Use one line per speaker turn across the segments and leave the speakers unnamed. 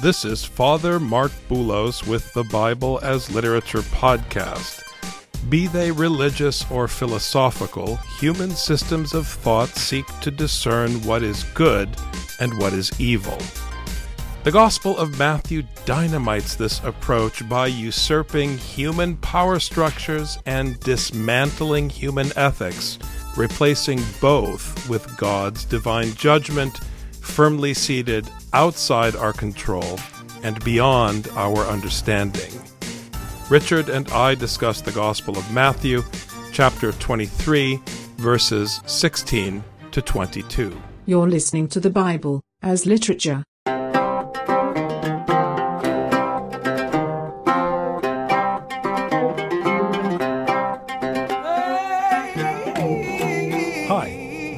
this is Father Marc Boulos with the Bible as Literature podcast. Be they religious or philosophical, human systems of thought seek to discern what is good and what is evil. The Gospel of Matthew dynamites this approach by usurping human power structures and dismantling human ethics, replacing both with God's divine judgment, firmly seated outside our control and beyond our understanding. Richard and I discuss the Gospel of Matthew, chapter 23, verses 16 to 22.
You're listening to the Bible as literature.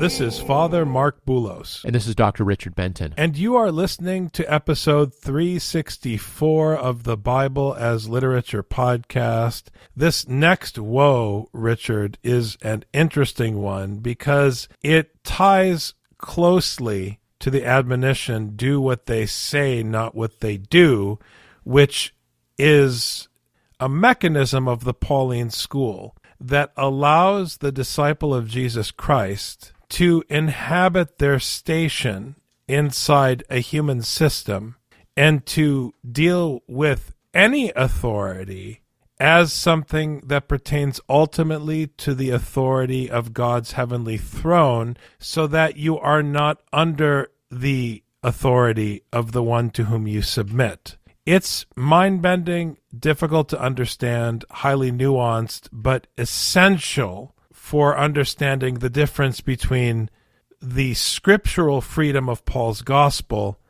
This is Father Marc Boulos.
And this is Dr. Richard Benton.
And you are listening to episode 364 of the Bible as Literature podcast. This next woe, Richard, is an interesting one because it ties closely to the admonition do what they say, not what they do, which is a mechanism of the Pauline school that allows the disciple of Jesus Christ to inhabit their station inside a human system and to deal with any authority as something that pertains ultimately to the authority of God's heavenly throne, so that you are not under the authority of the one to whom you submit. It's mind bending, difficult to understand, highly nuanced, but essential for understanding the difference between the scriptural freedom of Paul's gospel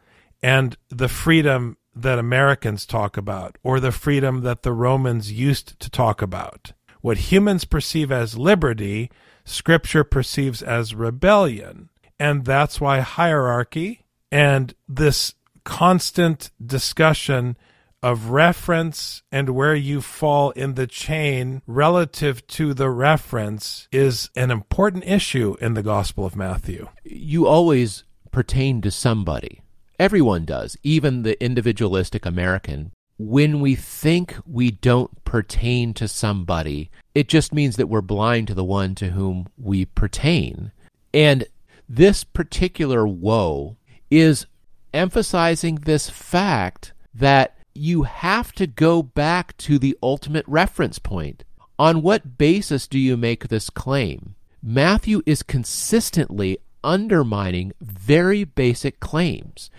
and the freedom that Americans talk about, or the freedom that the Romans used to talk about. What humans perceive as liberty, scripture perceives as rebellion. And that's why hierarchy and this constant discussion of reference and where you fall in the chain relative to the reference is an important issue in the Gospel of Matthew.
You always pertain to somebody. Everyone does, even the individualistic American. When we think we don't pertain to somebody, it just means that we're blind to the one to whom we pertain. And this particular woe is emphasizing this fact that you have to go back to the ultimate reference point. On what basis do you make this claim? Matthew is consistently undermining very basic claims,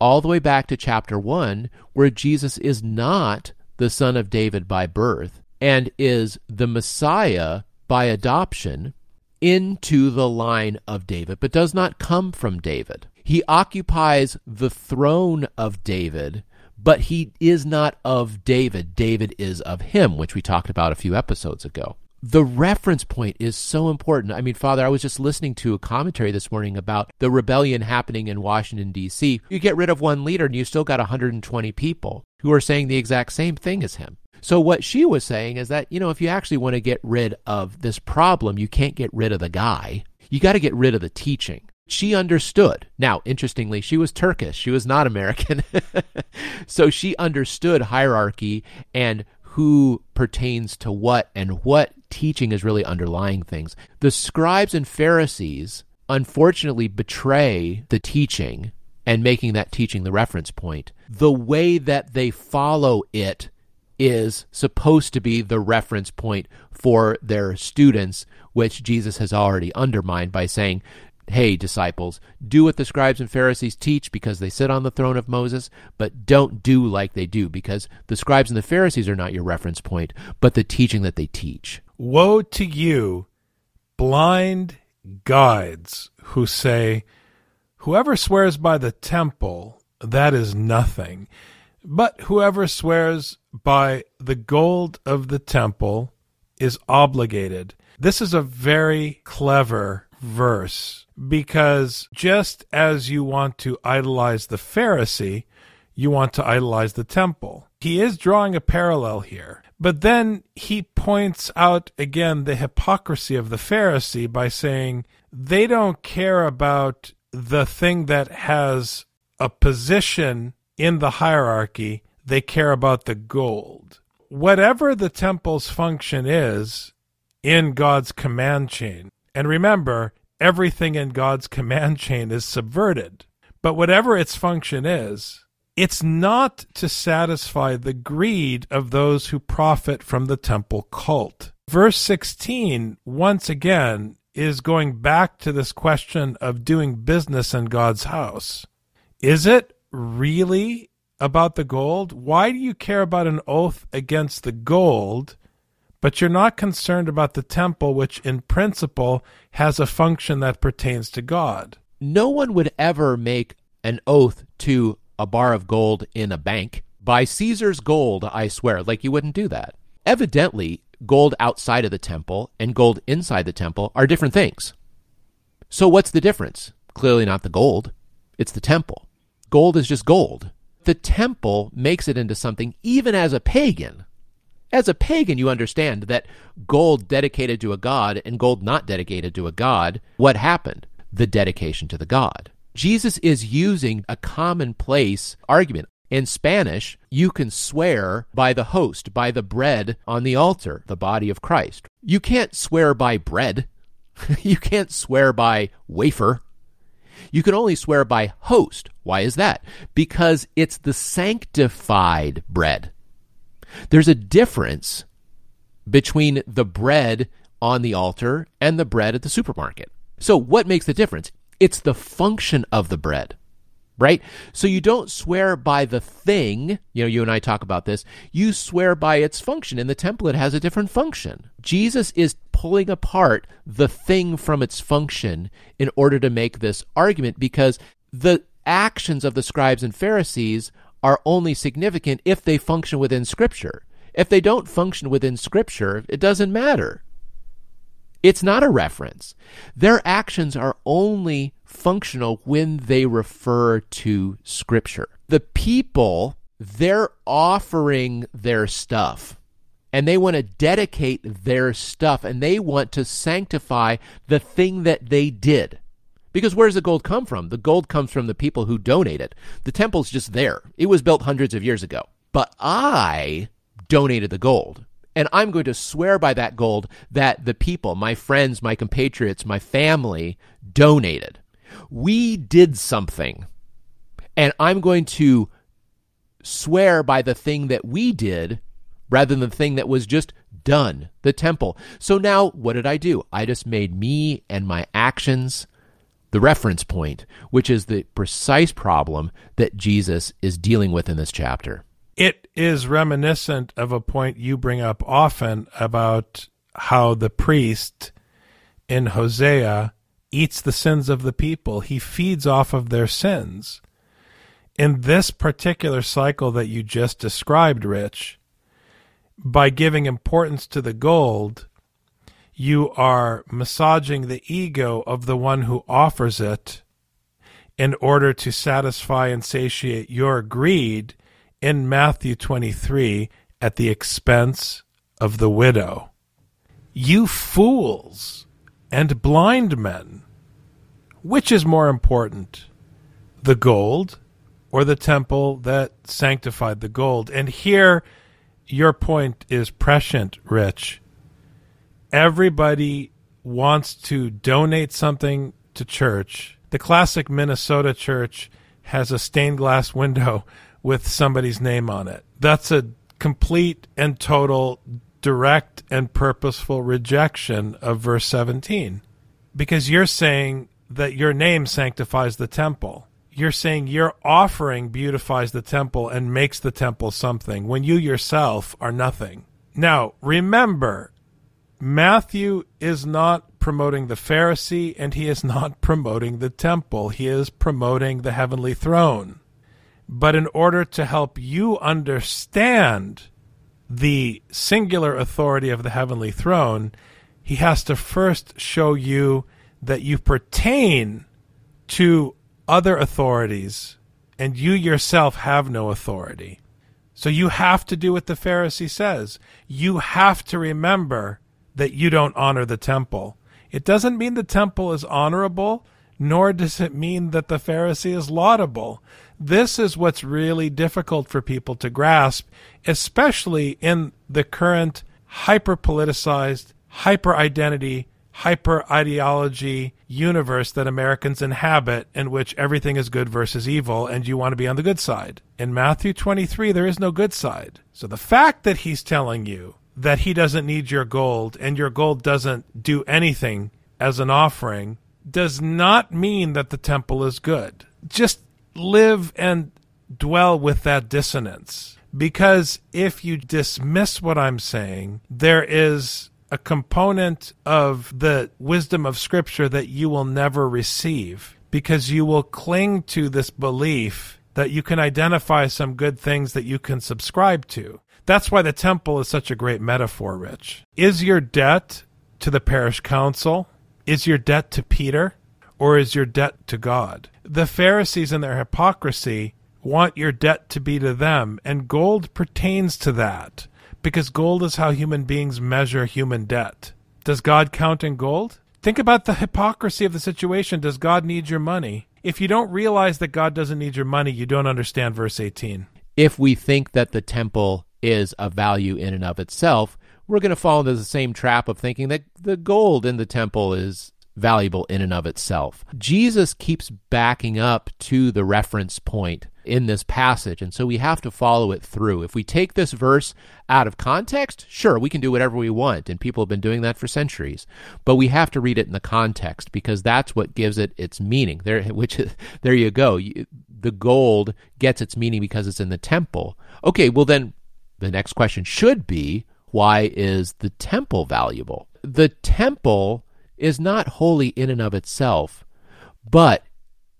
all the way back to chapter 1, where Jesus is not the son of David by birth and is the Messiah by adoption into the line of David, but does not come from David. He occupies the throne of David, but he is not of David. David is of him, which we talked about a few episodes ago. The reference point is so important. I mean, Father, I was just listening to a commentary this morning about the rebellion happening in Washington, D.C. You get rid of one leader and you still got 120 people who are saying the exact same thing as him. So, what she was saying is that, you know, if you actually want to get rid of this problem, you can't get rid of the guy. You got to get rid of the teaching she understood. Now, interestingly, she was Turkish. She was not American. so she understood hierarchy and who pertains to what and what teaching is really underlying things. The scribes and Pharisees unfortunately betray the teaching and making that teaching the reference point. The way that they follow it is supposed to be the reference point for their students, which Jesus has already undermined by saying, Hey, disciples, do what the scribes and Pharisees teach because they sit on the throne of Moses, but don't do like they do because the scribes and the Pharisees are not your reference point, but the teaching that they teach.
Woe to you, blind guides, who say, Whoever swears by the temple, that is nothing. But whoever swears by the gold of the temple is obligated. This is a very clever verse because just as you want to idolize the Pharisee, you want to idolize the temple. He is drawing a parallel here. But then he points out again the hypocrisy of the Pharisee by saying they don't care about the thing that has a position in the hierarchy, they care about the gold. Whatever the temple's function is in God's command chain, and remember, everything in God's command chain is subverted, but whatever its function is, it's not to satisfy the greed of those who profit from the temple cult. Verse 16, once again, is going back to this question of doing business in God's house. Is it really about the gold? Why do you care about an oath against the gold, but you're not concerned about the temple, which in principle has a function that pertains to God?
No one would ever make an oath to a bar of gold in a bank. By Caesar's gold, I swear, like you wouldn't do that. Evidently, gold outside of the temple and gold inside the temple are different things. So, what's the difference? Clearly not the gold, it's the temple. Gold is just gold. The temple makes it into something, even as a pagan. As a pagan, you understand that gold dedicated to a god and gold not dedicated to a god, what happened? The dedication to the god. Jesus is using a commonplace argument. In Spanish, you can swear by the host, by the bread on the altar, the body of Christ. You can't swear by bread. you can't swear by wafer. You can only swear by host. Why is that? Because it's the sanctified bread. There's a difference between the bread on the altar and the bread at the supermarket. So, what makes the difference? It's the function of the bread, right? So you don't swear by the thing. You know, you and I talk about this. You swear by its function. and the temple, it has a different function. Jesus is pulling apart the thing from its function in order to make this argument because the actions of the scribes and Pharisees are only significant if they function within Scripture. If they don't function within Scripture, it doesn't matter. It's not a reference. Their actions are only functional when they refer to Scripture. The people, they're offering their stuff and they want to dedicate their stuff and they want to sanctify the thing that they did. Because where does the gold come from? The gold comes from the people who donate it. The temple's just there. It was built hundreds of years ago. But I donated the gold. And I'm going to swear by that gold that the people, my friends, my compatriots, my family, donated. We did something. And I'm going to swear by the thing that we did rather than the thing that was just done, the temple. So now, what did I do? I just made me and my actions the reference point, which is the precise problem that Jesus is dealing with in this chapter
it is reminiscent of a point you bring up often about how the priest in Hosea eats the sins of the people. He feeds off of their sins. In this particular cycle that you just described, Rich, by giving importance to the gold, you are massaging the ego of the one who offers it in order to satisfy and satiate your greed in Matthew 23 at the expense of the widow. You fools and blind men! Which is more important, the gold or the temple that sanctified the gold? And here, your point is prescient, Rich. Everybody wants to donate something to church. The classic Minnesota church has a stained glass window with somebody's name on it. That's a complete and total direct and purposeful rejection of verse 17 because you're saying that your name sanctifies the temple. You're saying your offering beautifies the temple and makes the temple something when you yourself are nothing. Now, remember, Matthew is not promoting the Pharisee and he is not promoting the temple. He is promoting the heavenly throne. But in order to help you understand the singular authority of the heavenly throne, he has to first show you that you pertain to other authorities and you yourself have no authority. So you have to do what the Pharisee says. You have to remember that you don't honor the temple. It doesn't mean the temple is honorable, nor does it mean that the Pharisee is laudable. This is what's really difficult for people to grasp, especially in the current hyper politicized, hyper identity, hyper ideology universe that Americans inhabit, in which everything is good versus evil, and you want to be on the good side. In Matthew 23, there is no good side. So the fact that he's telling you that he doesn't need your gold and your gold doesn't do anything as an offering does not mean that the temple is good. Just live and dwell with that dissonance. Because if you dismiss what I'm saying, there is a component of the wisdom of Scripture that you will never receive because you will cling to this belief that you can identify some good things that you can subscribe to. That's why the temple is such a great metaphor, Rich. Is your debt to the parish council? Is your debt to Peter? Or is your debt to God? The Pharisees, and their hypocrisy, want your debt to be to them, and gold pertains to that, because gold is how human beings measure human debt. Does God count in gold? Think about the hypocrisy of the situation. Does God need your money? If you don't realize that God doesn't need your money, you don't understand verse 18.
If we think that the temple is a value in and of itself, we're going to fall into the same trap of thinking that the gold in the temple is valuable in and of itself. Jesus keeps backing up to the reference point in this passage, and so we have to follow it through. If we take this verse out of context, sure, we can do whatever we want, and people have been doing that for centuries. But we have to read it in the context because that's what gives it its meaning. There, which there you go. The gold gets its meaning because it's in the temple. Okay, well then the next question should be why is the temple valuable? The temple is not holy in and of itself, but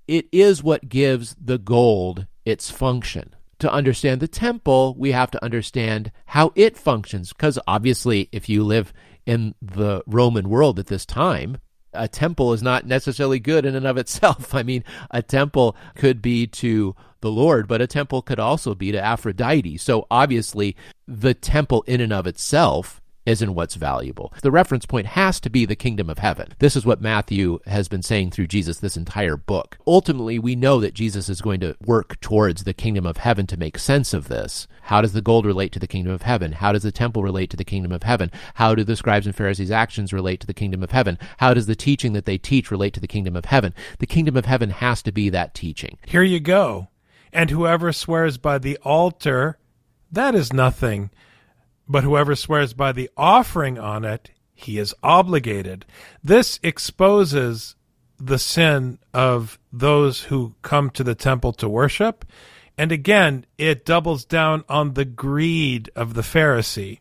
it is what gives the gold its function. To understand the temple, we have to understand how it functions, because obviously, if you live in the Roman world at this time, a temple is not necessarily good in and of itself. I mean, a temple could be to the Lord, but a temple could also be to Aphrodite. So obviously, the temple in and of itself isn't what's valuable. The reference point has to be the kingdom of heaven. This is what Matthew has been saying through Jesus this entire book. Ultimately, we know that Jesus is going to work towards the kingdom of heaven to make sense of this. How does the gold relate to the kingdom of heaven? How does the temple relate to the kingdom of heaven? How do the scribes and Pharisees' actions relate to the kingdom of heaven? How does the teaching that they teach relate to the kingdom of heaven? The kingdom of heaven has to be that teaching.
Here you go. And whoever swears by the altar, that is nothing. But whoever swears by the offering on it, he is obligated. This exposes the sin of those who come to the temple to worship. And again, it doubles down on the greed of the Pharisee.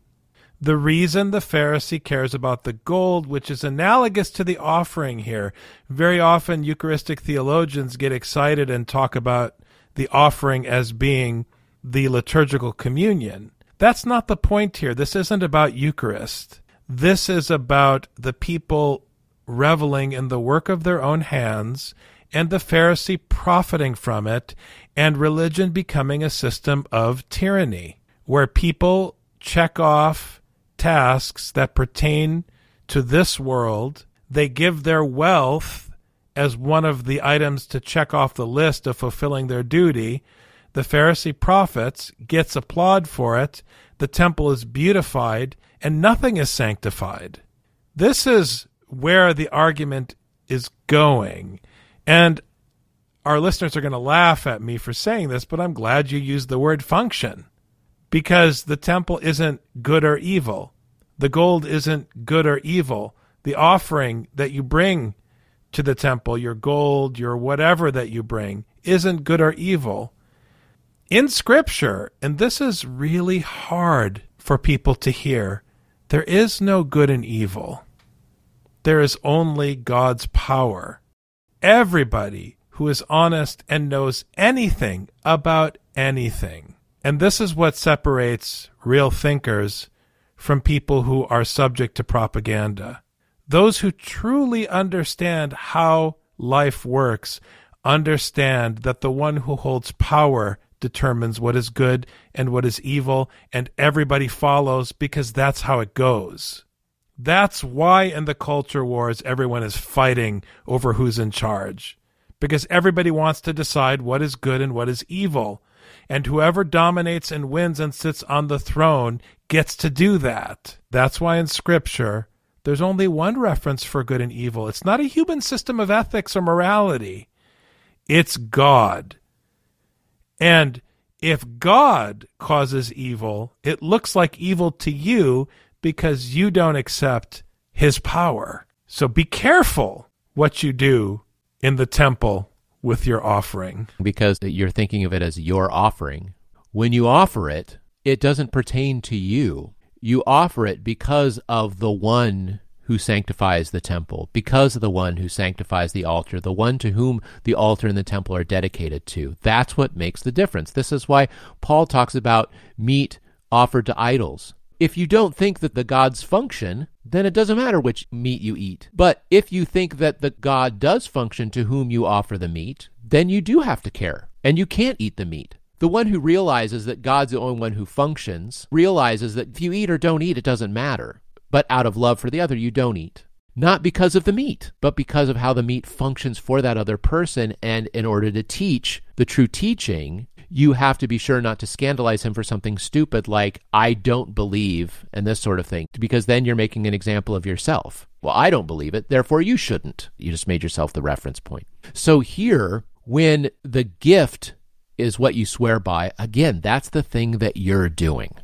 The reason the Pharisee cares about the gold, which is analogous to the offering here, very often Eucharistic theologians get excited and talk about the offering as being the liturgical communion. That's not the point here. This isn't about Eucharist. This is about the people reveling in the work of their own hands and the Pharisee profiting from it and religion becoming a system of tyranny where people check off tasks that pertain to this world. They give their wealth as one of the items to check off the list of fulfilling their duty. The Pharisee profits, gets applaud for it, the temple is beautified, and nothing is sanctified. This is where the argument is going. And our listeners are going to laugh at me for saying this, but I'm glad you used the word function because the temple isn't good or evil. The gold isn't good or evil. The offering that you bring to the temple, your gold, your whatever that you bring, isn't good or evil. In Scripture, and this is really hard for people to hear, there is no good and evil. There is only God's power. Everybody who is honest and knows anything about anything. And this is what separates real thinkers from people who are subject to propaganda. Those who truly understand how life works understand that the one who holds power determines what is good and what is evil, and everybody follows because that's how it goes. That's why in the culture wars everyone is fighting over who's in charge. Because everybody wants to decide what is good and what is evil. And whoever dominates and wins and sits on the throne gets to do that. That's why in Scripture, there's only one reference for good and evil. It's not a human system of ethics or morality, it's God. And if God causes evil, it looks like evil to you because you don't accept his power. So be careful what you do in the temple with your offering.
Because you're thinking of it as your offering. When you offer it, it doesn't pertain to you. You offer it because of the one who sanctifies the temple, because of the one who sanctifies the altar, the one to whom the altar and the temple are dedicated to. That's what makes the difference. This is why Paul talks about meat offered to idols. If you don't think that the gods function, then it doesn't matter which meat you eat. But if you think that the God does function to whom you offer the meat, then you do have to care, and you can't eat the meat. The one who realizes that God's the only one who functions realizes that if you eat or don't eat, it doesn't matter but out of love for the other, you don't eat. Not because of the meat, but because of how the meat functions for that other person. And in order to teach the true teaching, you have to be sure not to scandalize him for something stupid like, I don't believe, and this sort of thing, because then you're making an example of yourself. Well, I don't believe it, therefore you shouldn't. You just made yourself the reference point. So here, when the gift is what you swear by, again, that's the thing that you're doing.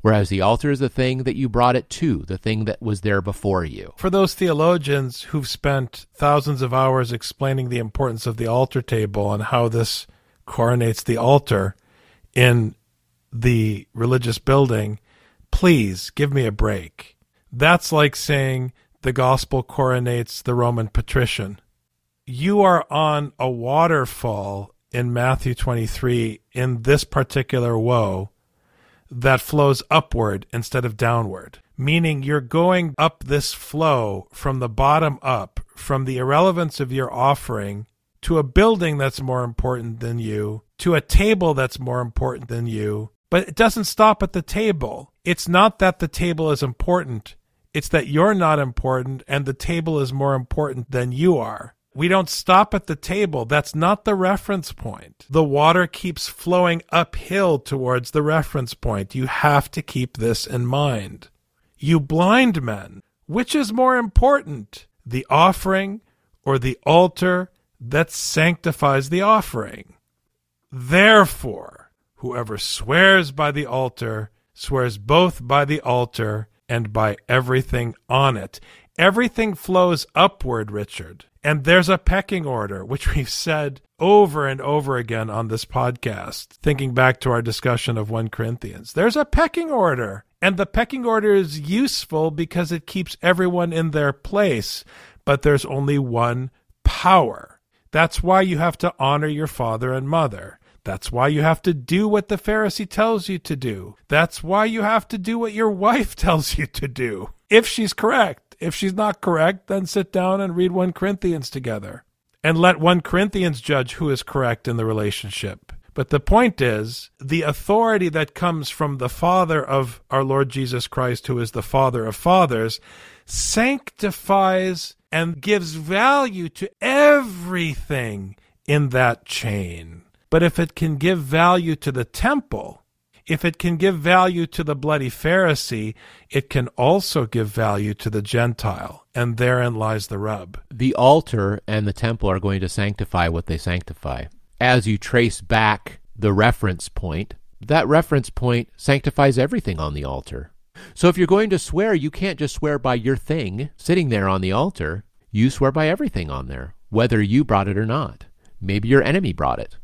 Whereas the altar is the thing that you brought it to, the thing that was there before you.
For those theologians who've spent thousands of hours explaining the importance of the altar table and how this coronates the altar in the religious building, please give me a break. That's like saying the gospel coronates the Roman patrician. You are on a waterfall in Matthew 23 in this particular woe that flows upward instead of downward, meaning you're going up this flow from the bottom up, from the irrelevance of your offering to a building that's more important than you, to a table that's more important than you. But it doesn't stop at the table. It's not that the table is important. It's that you're not important and the table is more important than you are. We don't stop at the table. That's not the reference point. The water keeps flowing uphill towards the reference point. You have to keep this in mind. You blind men, which is more important, the offering or the altar that sanctifies the offering? Therefore, whoever swears by the altar swears both by the altar and by everything on it. Everything flows upward, Richard. And there's a pecking order, which we've said over and over again on this podcast, thinking back to our discussion of 1 Corinthians. There's a pecking order. And the pecking order is useful because it keeps everyone in their place, but there's only one power. That's why you have to honor your father and mother. That's why you have to do what the Pharisee tells you to do. That's why you have to do what your wife tells you to do, if she's correct. If she's not correct, then sit down and read 1 Corinthians together and let 1 Corinthians judge who is correct in the relationship. But the point is, the authority that comes from the Father of our Lord Jesus Christ, who is the Father of fathers, sanctifies and gives value to everything in that chain. But if it can give value to the temple, if it can give value to the bloody Pharisee, it can also give value to the Gentile. And therein lies the rub.
The altar and the temple are going to sanctify what they sanctify. As you trace back the reference point, that reference point sanctifies everything on the altar. So if you're going to swear, you can't just swear by your thing sitting there on the altar. You swear by everything on there, whether you brought it or not. Maybe your enemy brought it.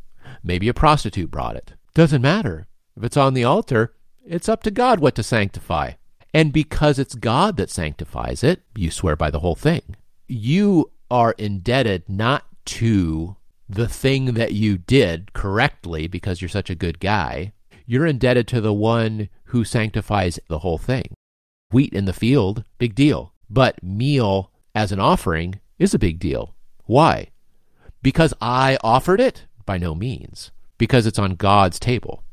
Maybe a prostitute brought it. Doesn't matter. If it's on the altar, it's up to God what to sanctify. And because it's God that sanctifies it, you swear by the whole thing. You are indebted not to the thing that you did correctly because you're such a good guy. You're indebted to the one who sanctifies the whole thing. Wheat in the field, big deal. But meal as an offering is a big deal. Why? Because I offered it? By no means. Because it's on God's table.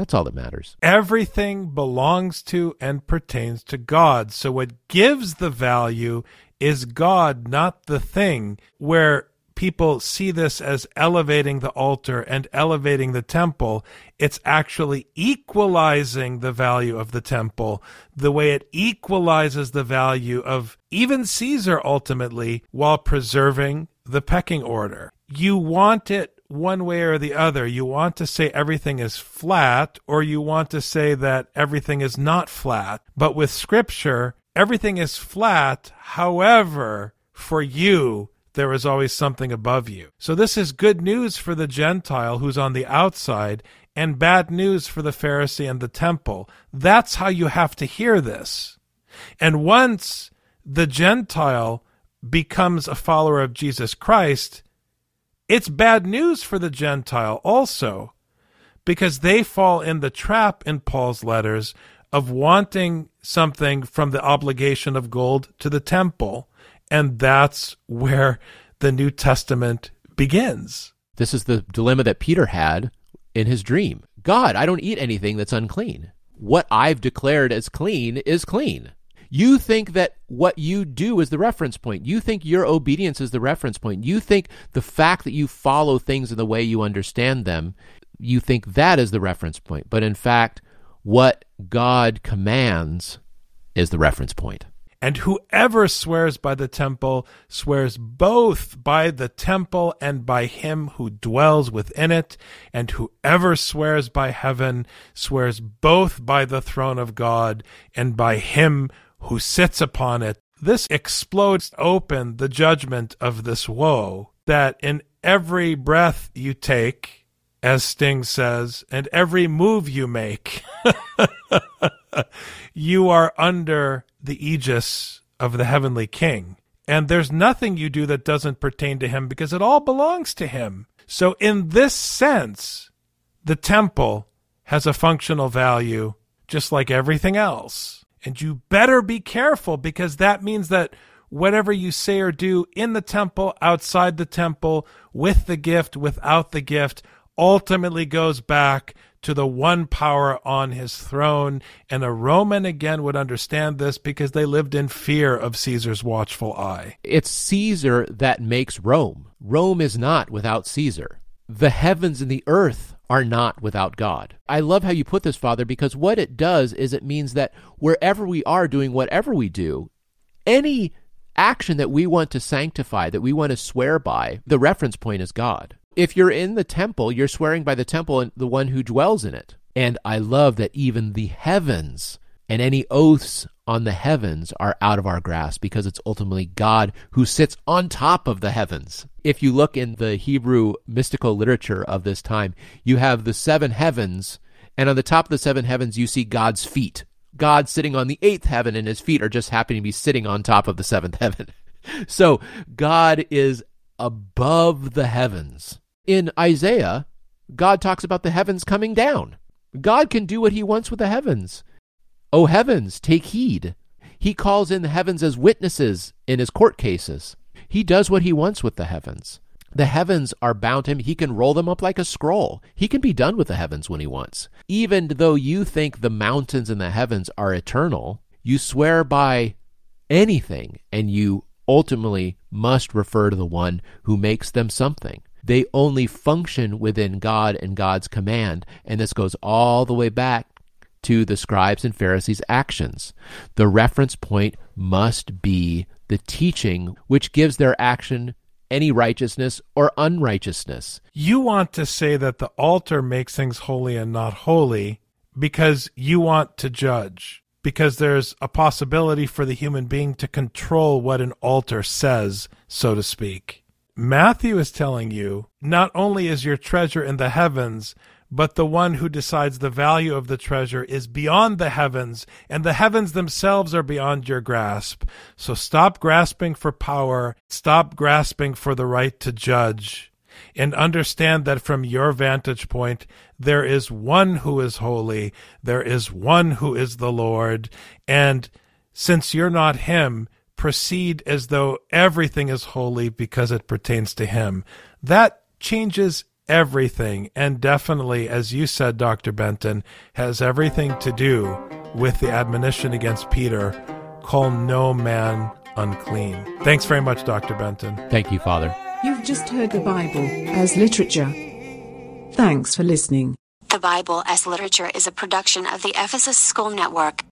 That's all that matters.
Everything belongs to and pertains to God. So what gives the value is God, not the thing, where people see this as elevating the altar and elevating the temple. It's actually equalizing the value of the temple the way it equalizes the value of even Caesar ultimately while preserving the pecking order. You want it one way or the other. You want to say everything is flat, or you want to say that everything is not flat. But with Scripture, everything is flat. However, for you, there is always something above you. So this is good news for the Gentile who's on the outside and bad news for the Pharisee and the temple. That's how you have to hear this. And once the Gentile becomes a follower of Jesus Christ, it's bad news for the Gentile also, because they fall in the trap in Paul's letters of wanting something from the obligation of gold to the temple and that's where the New Testament begins.
This is the dilemma that Peter had in his dream God, I don't eat anything that's unclean. What I've declared as clean is clean. You think that what you do is the reference point. You think your obedience is the reference point. You think the fact that you follow things in the way you understand them, you think that is the reference point. But in fact, what God commands is the reference point.
And whoever swears by the temple swears both by the temple and by him who dwells within it. And whoever swears by heaven swears both by the throne of God and by him who sits upon it. This explodes open the judgment of this woe that in every breath you take, as Sting says, and every move you make, you are under the aegis of the heavenly king. And there's nothing you do that doesn't pertain to him because it all belongs to him. So, in this sense, the temple has a functional value just like everything else. And you better be careful because that means that whatever you say or do in the temple, outside the temple, with the gift, without the gift, ultimately goes back to the one power on his throne. And a Roman again would understand this because they lived in fear of Caesar's watchful eye.
It's Caesar that makes Rome. Rome is not without Caesar. The heavens and the earth are not without God. I love how you put this, Father, because what it does is it means that wherever we are doing whatever we do, any action that we want to sanctify, that we want to swear by, the reference point is God. If you're in the temple, you're swearing by the temple and the one who dwells in it. And I love that even the heavens and any oaths on the heavens are out of our grasp because it's ultimately God who sits on top of the heavens. If you look in the Hebrew mystical literature of this time, you have the seven heavens, and on the top of the seven heavens, you see God's feet. God sitting on the eighth heaven, and his feet are just happening to be sitting on top of the seventh heaven. So God is above the heavens. In Isaiah, God talks about the heavens coming down. God can do what he wants with the heavens. O heavens, take heed. He calls in the heavens as witnesses in his court cases. He does what he wants with the heavens. The heavens are bound him. He can roll them up like a scroll. He can be done with the heavens when he wants. Even though you think the mountains and the heavens are eternal, you swear by anything and you ultimately must refer to the one who makes them something. They only function within God and God's command. And this goes all the way back to the scribes and Pharisees' actions. The reference point must be the teaching which gives their action any righteousness or unrighteousness.
You want to say that the altar makes things holy and not holy because you want to judge because there's a possibility for the human being to control what an altar says, so to speak. Matthew is telling you not only is your treasure in the heavens, but the one who decides the value of the treasure is beyond the heavens, and the heavens themselves are beyond your grasp. So stop grasping for power, stop grasping for the right to judge, and understand that from your vantage point, there is one who is holy, there is one who is the Lord, and since you're not him, proceed as though everything is holy because it pertains to him. That changes everything, and definitely, as you said, Dr. Benton, has everything to do with the admonition against Peter call no man unclean. Thanks very much, Dr. Benton.
Thank you, Father.
You've just heard the Bible as literature. Thanks for listening.
The Bible as Literature is a production of the Ephesus School Network.